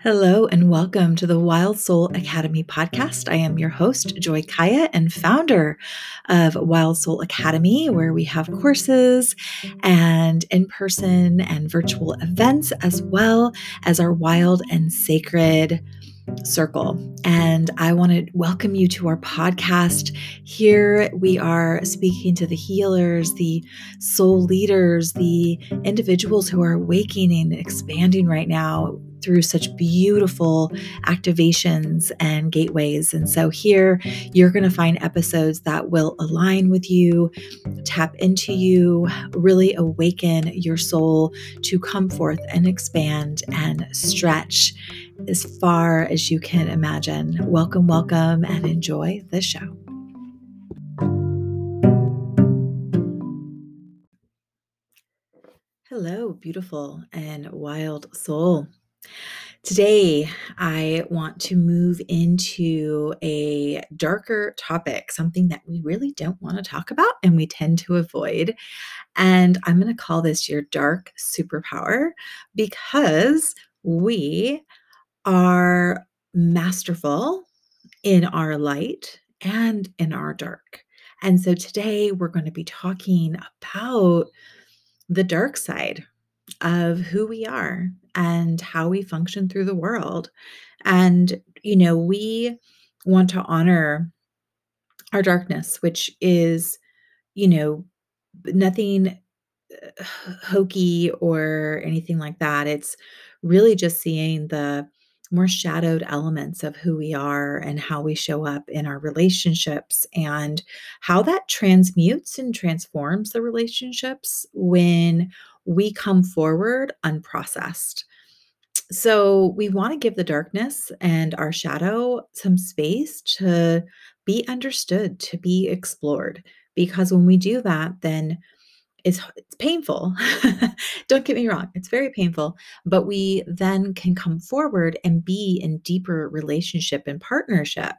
Hello and welcome to the Wild Soul Academy podcast. I am your host, Joie Kaya, and founder of Wild Soul Academy, where we have courses and in person and virtual events, as well as our wild and sacred circle. And I want to welcome you to our podcast. Here we are speaking to the healers, the soul leaders, the individuals who are awakening and expanding right now through such beautiful activations and gateways. And so here you're going to find episodes that will align with you, tap into you, really awaken your soul to come forth and expand and stretch as far as you can imagine. Welcome, welcome, and enjoy the show. Hello, beautiful and wild soul. Today, I want to move into a darker topic, something that we really don't want to talk about and we tend to avoid. And I'm going to call this your dark superpower because we are masterful in our light and in our dark. And so today we're going to be talking about the dark side of who we are and how we function through the world. And, you know, we want to honor our darkness, which is, you know, nothing uh, hokey or anything like that. It's really just seeing the more shadowed elements of who we are and how we show up in our relationships and how that transmutes and transforms the relationships when we come forward unprocessed. So, we want to give the darkness and our shadow some space to be understood, to be explored. Because when we do that, then it's, it's painful. Don't get me wrong, it's very painful. But we then can come forward and be in deeper relationship and partnership.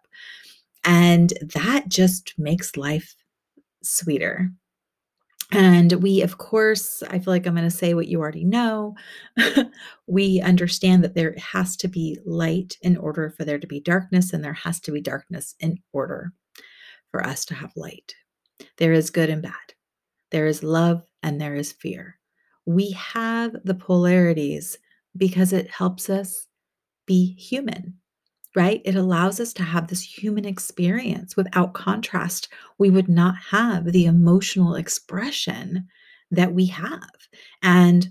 And that just makes life sweeter. And we, of course, I feel like I'm going to say what you already know. we understand that there has to be light in order for there to be darkness, and there has to be darkness in order for us to have light. There is good and bad, there is love, and there is fear. We have the polarities because it helps us be human right? It allows us to have this human experience. Without contrast, we would not have the emotional expression that we have. And,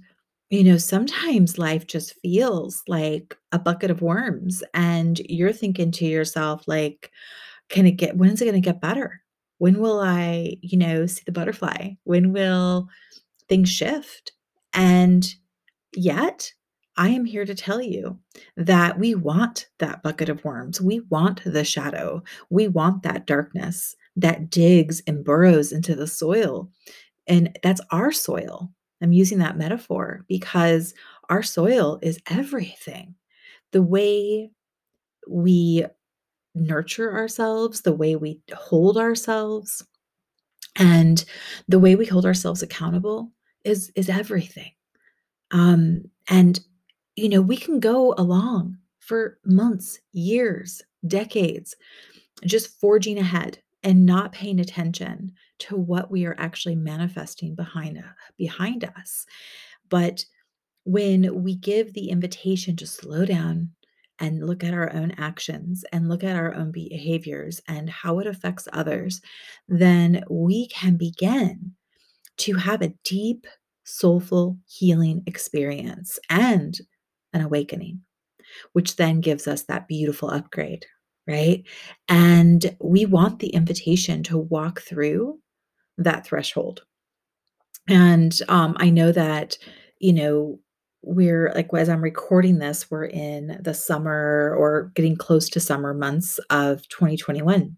you know, sometimes life just feels like a bucket of worms, and you're thinking to yourself, like, can it get, when is it going to get better? When will I, you know, see the butterfly? When will things shift? And yet, I am here to tell you that we want that bucket of worms. We want the shadow. We want that darkness that digs and burrows into the soil. And that's our soil. I'm using that metaphor because our soil is everything. The way we nurture ourselves, the way we hold ourselves, and the way we hold ourselves accountable is is everything. Um, and you know, we can go along for months, years, decades, just forging ahead and not paying attention to what we are actually manifesting behind uh, behind us. But when we give the invitation to slow down and look at our own actions and look at our own behaviors and how it affects others, then we can begin to have a deep, soulful healing experience and an awakening, which then gives us that beautiful upgrade, right? And we want the invitation to walk through that threshold. And um, I know that, you know, we're like as I'm recording this, we're in the summer or getting close to summer months of 2021.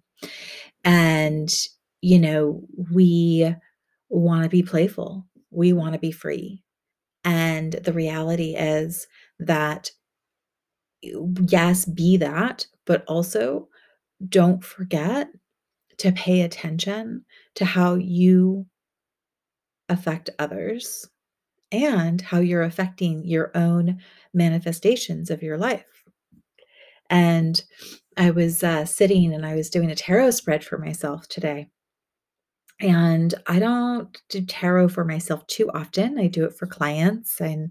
And, you know, we want to be playful, we want to be free. And the reality is that yes, be that, but also don't forget to pay attention to how you affect others and how you're affecting your own manifestations of your life. And I was uh, sitting and I was doing a tarot spread for myself today. And I don't do tarot for myself too often. I do it for clients. And,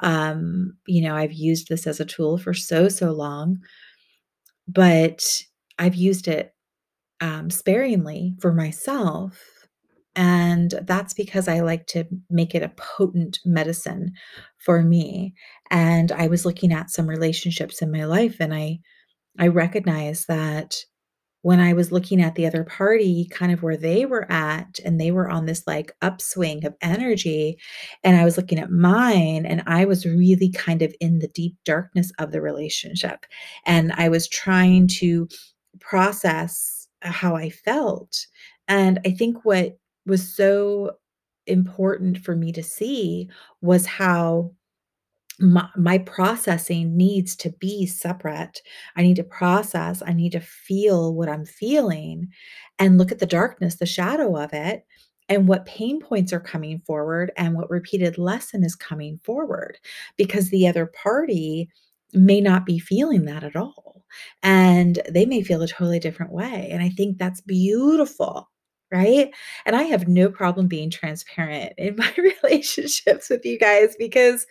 um, you know, I've used this as a tool for so, so long, but I've used it um, sparingly for myself. And that's because I like to make it a potent medicine for me. And I was looking at some relationships in my life and I I recognized that when I was looking at the other party, kind of where they were at, and they were on this like upswing of energy, and I was looking at mine, and I was really kind of in the deep darkness of the relationship. And I was trying to process uh, how I felt. And I think what was so important for me to see was how my, my processing needs to be separate. I need to process, I need to feel what I'm feeling and look at the darkness, the shadow of it, and what pain points are coming forward and what repeated lesson is coming forward because the other party may not be feeling that at all. And they may feel a totally different way. And I think that's beautiful right? And I have no problem being transparent in my relationships with you guys because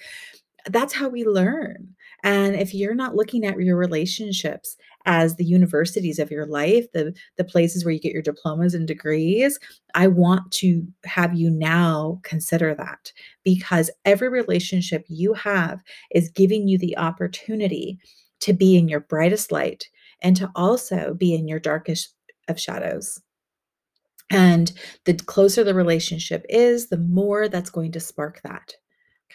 that's how we learn. And if you're not looking at your relationships as the universities of your life, the the places where you get your diplomas and degrees, I want to have you now consider that because every relationship you have is giving you the opportunity to be in your brightest light and to also be in your darkest of shadows. And the closer the relationship is, the more that's going to spark that.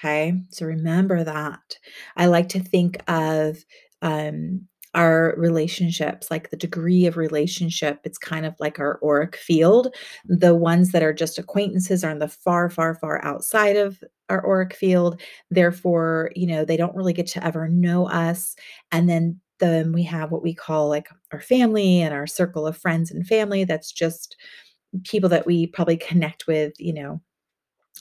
Okay. So remember that. I like to think of um, our relationships, like the degree of relationship. It's kind of like our auric field. The ones that are just acquaintances are in the far, far, far outside of our auric field. Therefore, you know, they don't really get to ever know us. And then then we have what we call like our family and our circle of friends and family. That's just people that we probably connect with, you know,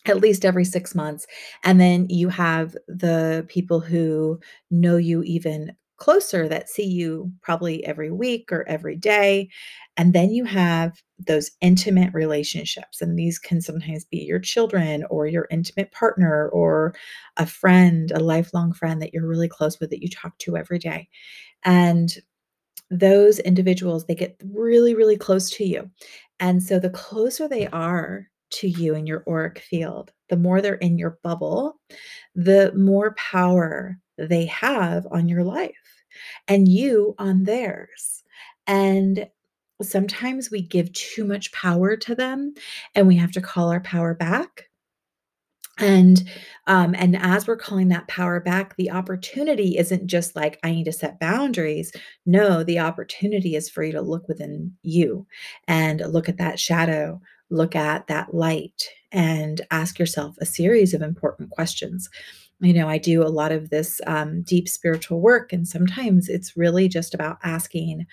at least every 6 months. And then you have the people who know you even closer that see you probably every week or every day. And then you have those intimate relationships. And these can sometimes be your children or your intimate partner or a friend, a lifelong friend that you're really close with that you talk to every day. And those individuals, they get really, really close to you. And so the closer they are to you in your auric field, the more they're in your bubble, the more power they have on your life and you on theirs. And sometimes we give too much power to them and we have to call our power back and um, and as we're calling that power back the opportunity isn't just like i need to set boundaries. No the opportunity is for you to look within you and look at that shadow look at that light and ask yourself a series of important questions. You know i do a lot of this um, deep spiritual work and sometimes it's really just about asking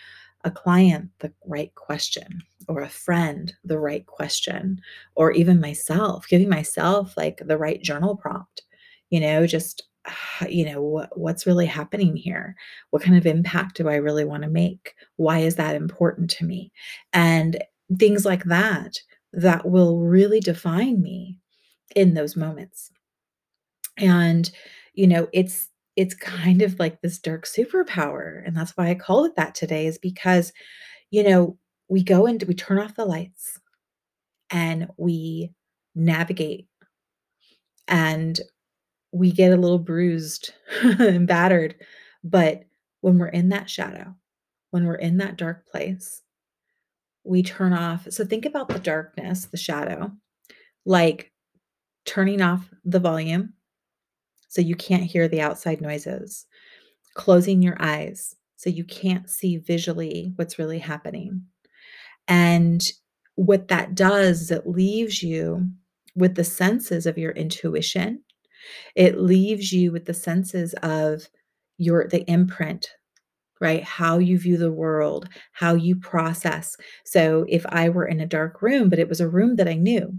a client the right question or a friend the right question or even myself giving myself like the right journal prompt you know just you know what, what's really happening here? What kind of impact do i really want to make? Why is that important to me? And things like that that will really define me in those moments. And you know it's it's kind of like this dark superpower. And that's why I call it that today, is because, you know, we go and we turn off the lights and we navigate and we get a little bruised and battered. But when we're in that shadow, when we're in that dark place, we turn off. So think about the darkness, the shadow, like turning off the volume so you can't hear the outside noises, closing your eyes so you can't see visually what's really happening. And what that does is it leaves you with the senses of your intuition. It leaves you with the senses of your the imprint, right? How you view the world, how you process. So if I were in a dark room, but it was a room that I knew,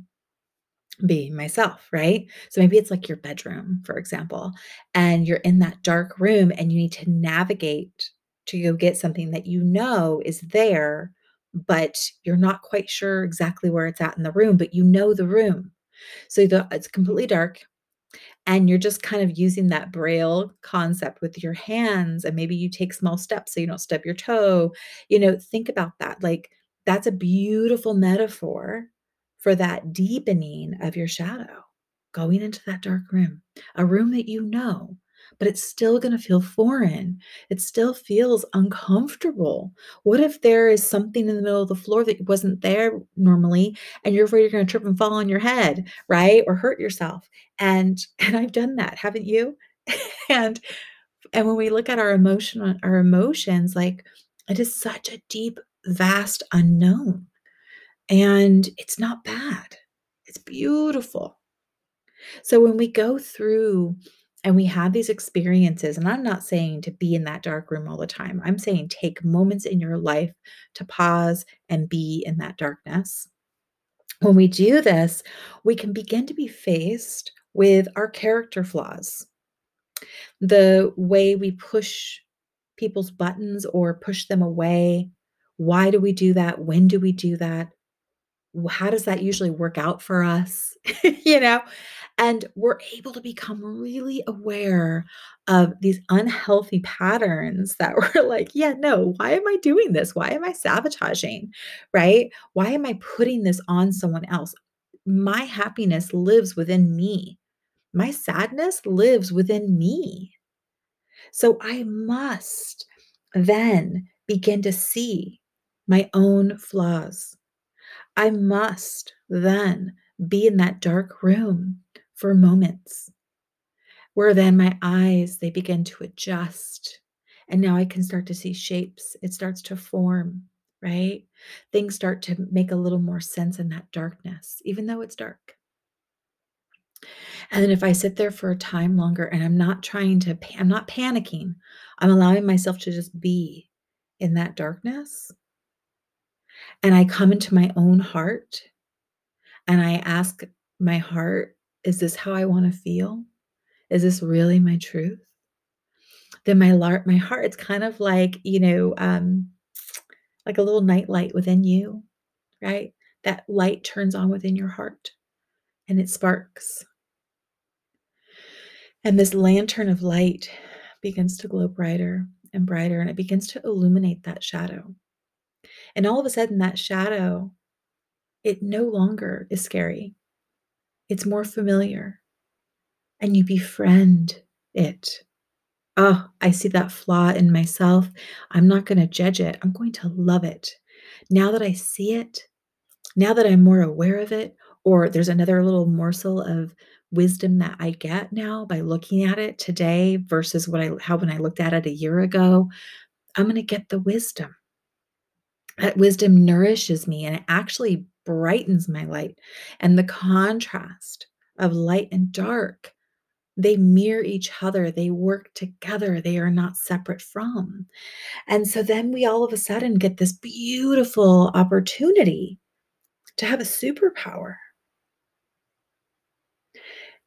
be myself, right? So maybe it's like your bedroom, for example, and you're in that dark room and you need to navigate to go get something that you know is there, but you're not quite sure exactly where it's at in the room, but you know the room. So the it's completely dark and you're just kind of using that braille concept with your hands and maybe you take small steps so you don't stub your toe. You know, think about that. Like that's a beautiful metaphor for that deepening of your shadow, going into that dark room, a room that you know, but it's still going to feel foreign. It still feels uncomfortable. What if there is something in the middle of the floor that wasn't there normally and you're afraid you're going to trip and fall on your head, right? Or hurt yourself. And and I've done that, haven't you? and and when we look at our emotion our emotions like it is such a deep vast unknown and it's not bad. It's beautiful. So when we go through and we have these experiences, and I'm not saying to be in that dark room all the time, I'm saying take moments in your life to pause and be in that darkness. When we do this, we can begin to be faced with our character flaws, the way we push people's buttons or push them away. Why do we do that? When do we do that? How does that usually work out for us? you know? And we're able to become really aware of these unhealthy patterns that we're like, yeah, no, why am I doing this? Why am I sabotaging? Right? Why am I putting this on someone else? My happiness lives within me. My sadness lives within me. So I must then begin to see my own flaws I must then be in that dark room for moments where then my eyes they begin to adjust and now I can start to see shapes. It starts to form, right? Things start to make a little more sense in that darkness, even though it's dark. And then if I sit there for a time longer and I'm not trying to, I'm not panicking, I'm allowing myself to just be in that darkness and I come into my own heart and I ask my heart, is this how I want to feel? Is this really my truth? Then my lar- my heart, it's kind of like, you know, um, like a little night light within you, right? That light turns on within your heart and it sparks. And this lantern of light begins to glow brighter and brighter, and it begins to illuminate that shadow. And all of a sudden, that shadow, it no longer is scary. It's more familiar. And you befriend it. Oh, I see that flaw in myself. I'm not going to judge it. I'm going to love it. Now that I see it, now that I'm more aware of it, or there's another little morsel of wisdom that I get now by looking at it today versus what I how when I looked at it a year ago, I'm going to get the wisdom. That wisdom nourishes me and it actually brightens my light. And the contrast of light and dark, they mirror each other, they work together, they are not separate from. And so then we all of a sudden get this beautiful opportunity to have a superpower.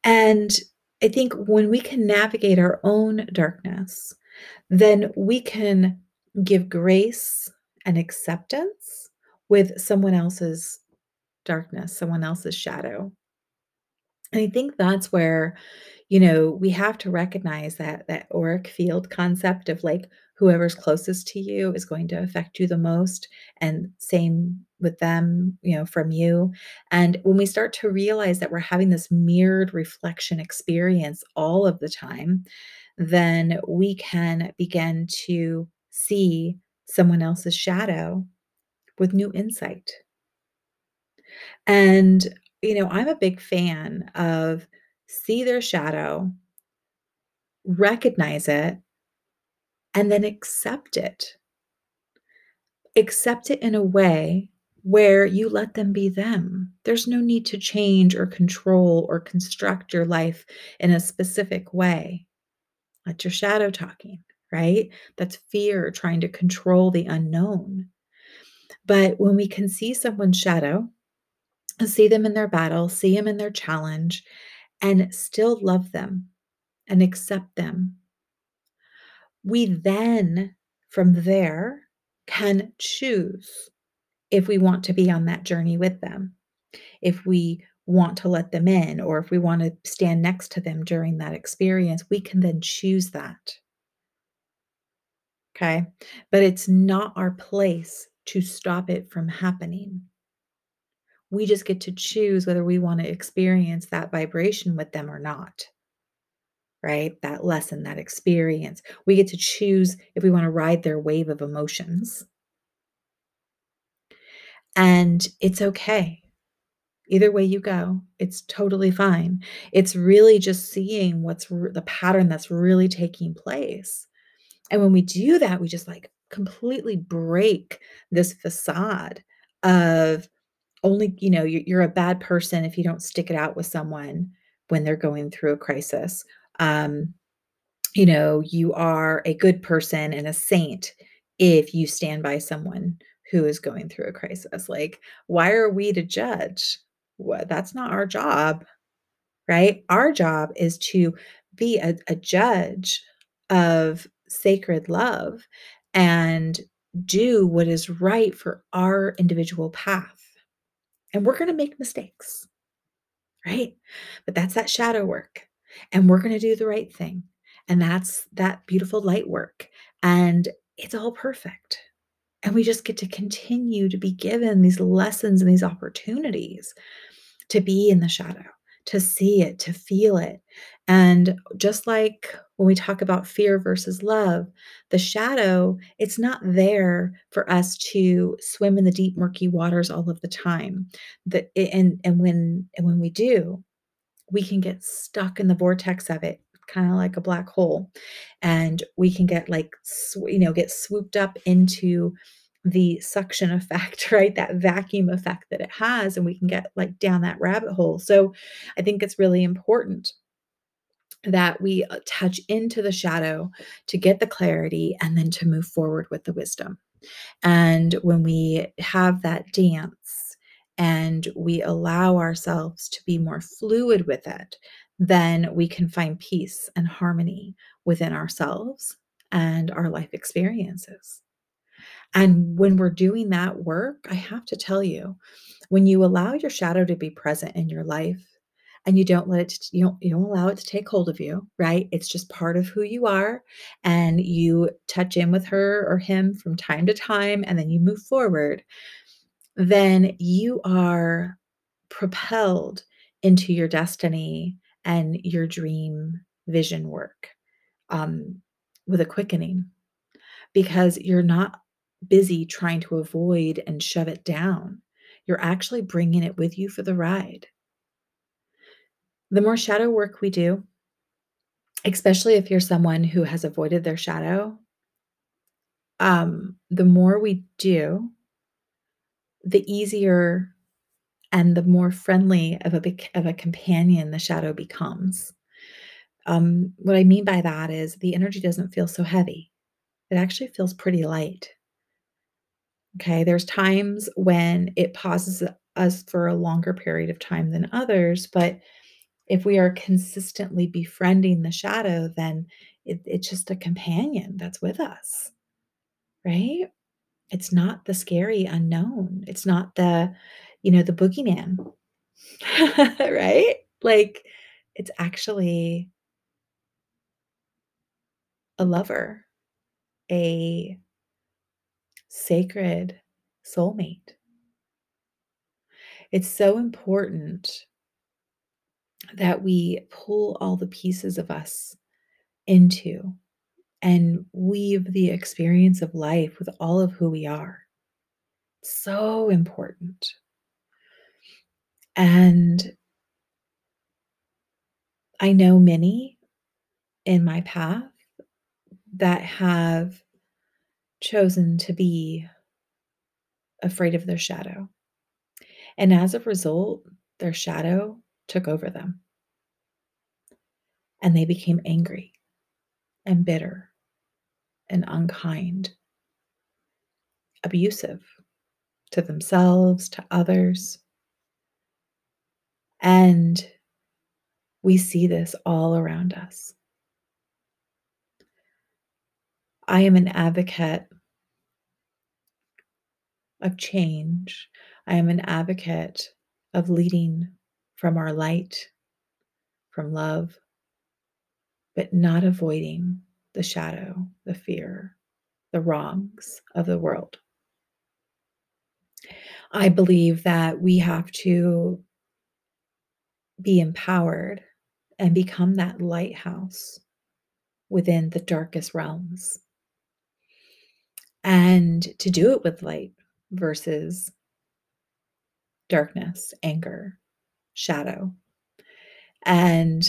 And I think when we can navigate our own darkness, then we can give grace and acceptance with someone else's darkness, someone else's shadow. And I think that's where, you know, we have to recognize that that auric field concept of like whoever's closest to you is going to affect you the most and same with them, you know, from you. And when we start to realize that we're having this mirrored reflection experience all of the time, then we can begin to see someone else's shadow with new insight. And, you know, I'm a big fan of see their shadow, recognize it, and then accept it. Accept it in a way where you let them be them. There's no need to change or control or construct your life in a specific way. Let your shadow talking right? That's fear trying to control the unknown. But when we can see someone's shadow see them in their battle, see them in their challenge, and still love them and accept them. We then, from there, can choose if we want to be on that journey with them, if we want to let them in, or if we want to stand next to them during that experience, we can then choose that. Okay. But it's not our place to stop it from happening. We just get to choose whether we want to experience that vibration with them or not. Right? That lesson, that experience. We get to choose if we want to ride their wave of emotions. And it's okay. Either way you go, it's totally fine. It's really just seeing what's the pattern that's really taking place and when we do that, we just like completely break this facade of only, you know, you're, a bad person if you don't stick it out with someone when they're going through a crisis. Um, you know, you are a good person and a saint if you stand by someone who is going through a crisis. Like, why are we to judge? Well, that's not our job, right? Our job is to be a, a judge of sacred love and do what is right for our individual path. And we're going to make mistakes, right? But that's that shadow work. And we're going to do the right thing. And that's that beautiful light work. And it's all perfect. And we just get to continue to be given these lessons and these opportunities to be in the shadow, to see it, to feel it. And just like when we talk about fear versus love, the shadow, it's not there for us to swim in the deep murky waters all of the time. The, and and when and when we do, we can get stuck in the vortex of it kind of like a black hole and we can get like you know get swooped up into the suction effect, right? That vacuum effect that it has, and we can get like down that rabbit hole. So I think it's really important that we uh, touch into the shadow to get the clarity and then to move forward with the wisdom. And when we have that dance and we allow ourselves to be more fluid with it, then we can find peace and harmony within ourselves and our life experiences. And when we're doing that work, I have to tell you, when you allow your shadow to be present in your life and you don't let it you don't you don't allow it to take hold of you, right? It's just part of who you are and you touch in with her or him from time to time and then you move forward. Then you are propelled into your destiny and your dream vision work um, with a quickening because you're not busy trying to avoid and shove it down. You're actually bringing it with you for the ride. The more shadow work we do, especially if you're someone who has avoided their shadow, um, the more we do, the easier and the more friendly of a of a companion the shadow becomes. Um, what I mean by that is the energy doesn't feel so heavy. It actually feels pretty light. Okay, there's times when it pauses us for a longer period of time than others, but if we are consistently befriending the shadow, then it, it's just a companion that's with us, right? It's not the scary unknown. It's not the, you know, the boogeyman, right? Like it's actually a lover, a sacred soulmate. It's so important that we pull all the pieces of us into and weave the experience of life with all of who we are. So important. And I know many in my path that have chosen to be afraid of their shadow. And as a result, their shadow took over them. And they became angry and bitter and unkind, abusive to themselves, to others. And we see this all around us. I am an advocate of change. I am an advocate of leading from our light, from love, but not avoiding the shadow, the fear, the wrongs of the world. I believe that we have to be empowered and become that lighthouse within the darkest realms. And to do it with light versus darkness, anger, shadow, and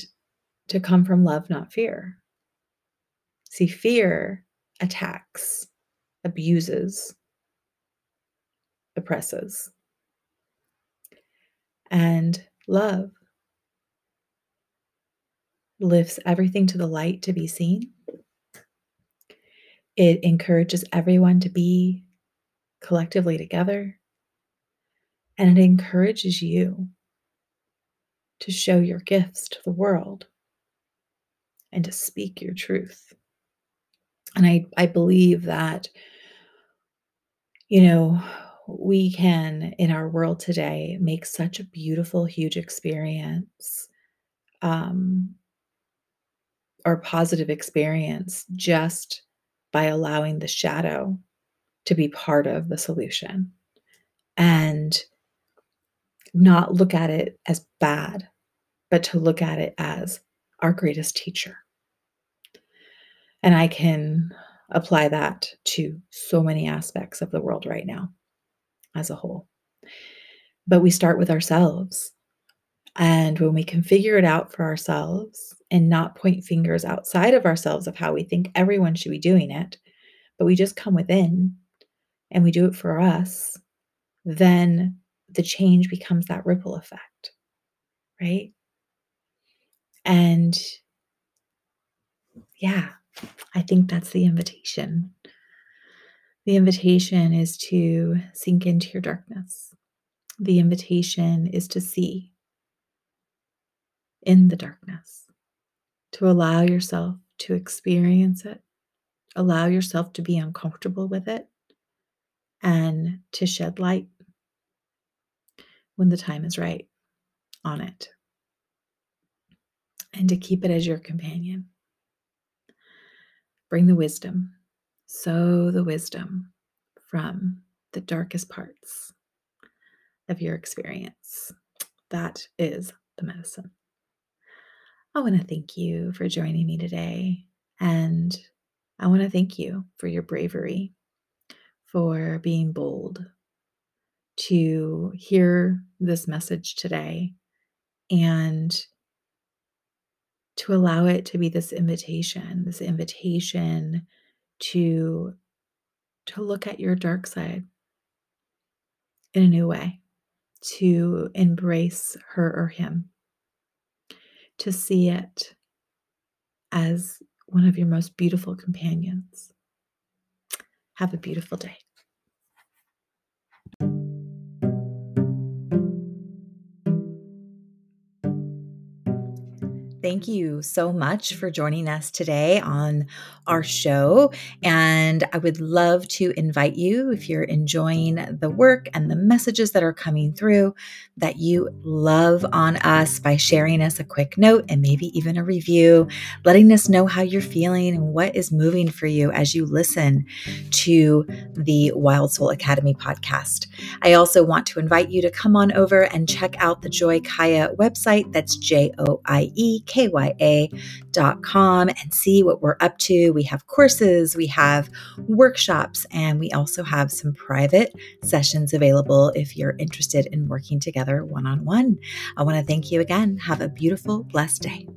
to come from love, not fear. See, fear attacks, abuses, oppresses. And love lifts everything to the light to be seen. It encourages everyone to be collectively together. And it encourages you to show your gifts to the world and to speak your truth. And I, I believe that, you know, we can, in our world today, make such a beautiful, huge experience um, or positive experience just by allowing the shadow to be part of the solution and not look at it as bad, but to look at it as our greatest teacher. And I can apply that to so many aspects of the world right now as a whole. But we start with ourselves. And when we can figure it out for ourselves and not point fingers outside of ourselves of how we think everyone should be doing it, but we just come within and we do it for us, then the change becomes that ripple effect, right? And yeah, I think that's the invitation. The invitation is to sink into your darkness. The invitation is to see in the darkness, to allow yourself to experience it, allow yourself to be uncomfortable with it, and to shed light when the time is right on it, and to keep it as your companion. Bring the wisdom, sow the wisdom from the darkest parts of your experience. That is the medicine. I want to thank you for joining me today. And I want to thank you for your bravery for being bold to hear this message today and to allow it to be this invitation, this invitation to to look at your dark side in a new way, to embrace her or him, to see it as one of your most beautiful companions. Have a beautiful day. Thank you so much for joining us today on our show. And I would love to invite you, if you're enjoying the work and the messages that are coming through, that you love on us by sharing us a quick note and maybe even a review, letting us know how you're feeling and what is moving for you as you listen to the Wild Soul Academy podcast. I also want to invite you to come on over and check out the Joie Kaya website. That's J O I E kya.com and see what we're up to. We have courses, we have workshops, and we also have some private sessions available if you're interested in working together one on one. I want to thank you again. Have a beautiful, blessed day.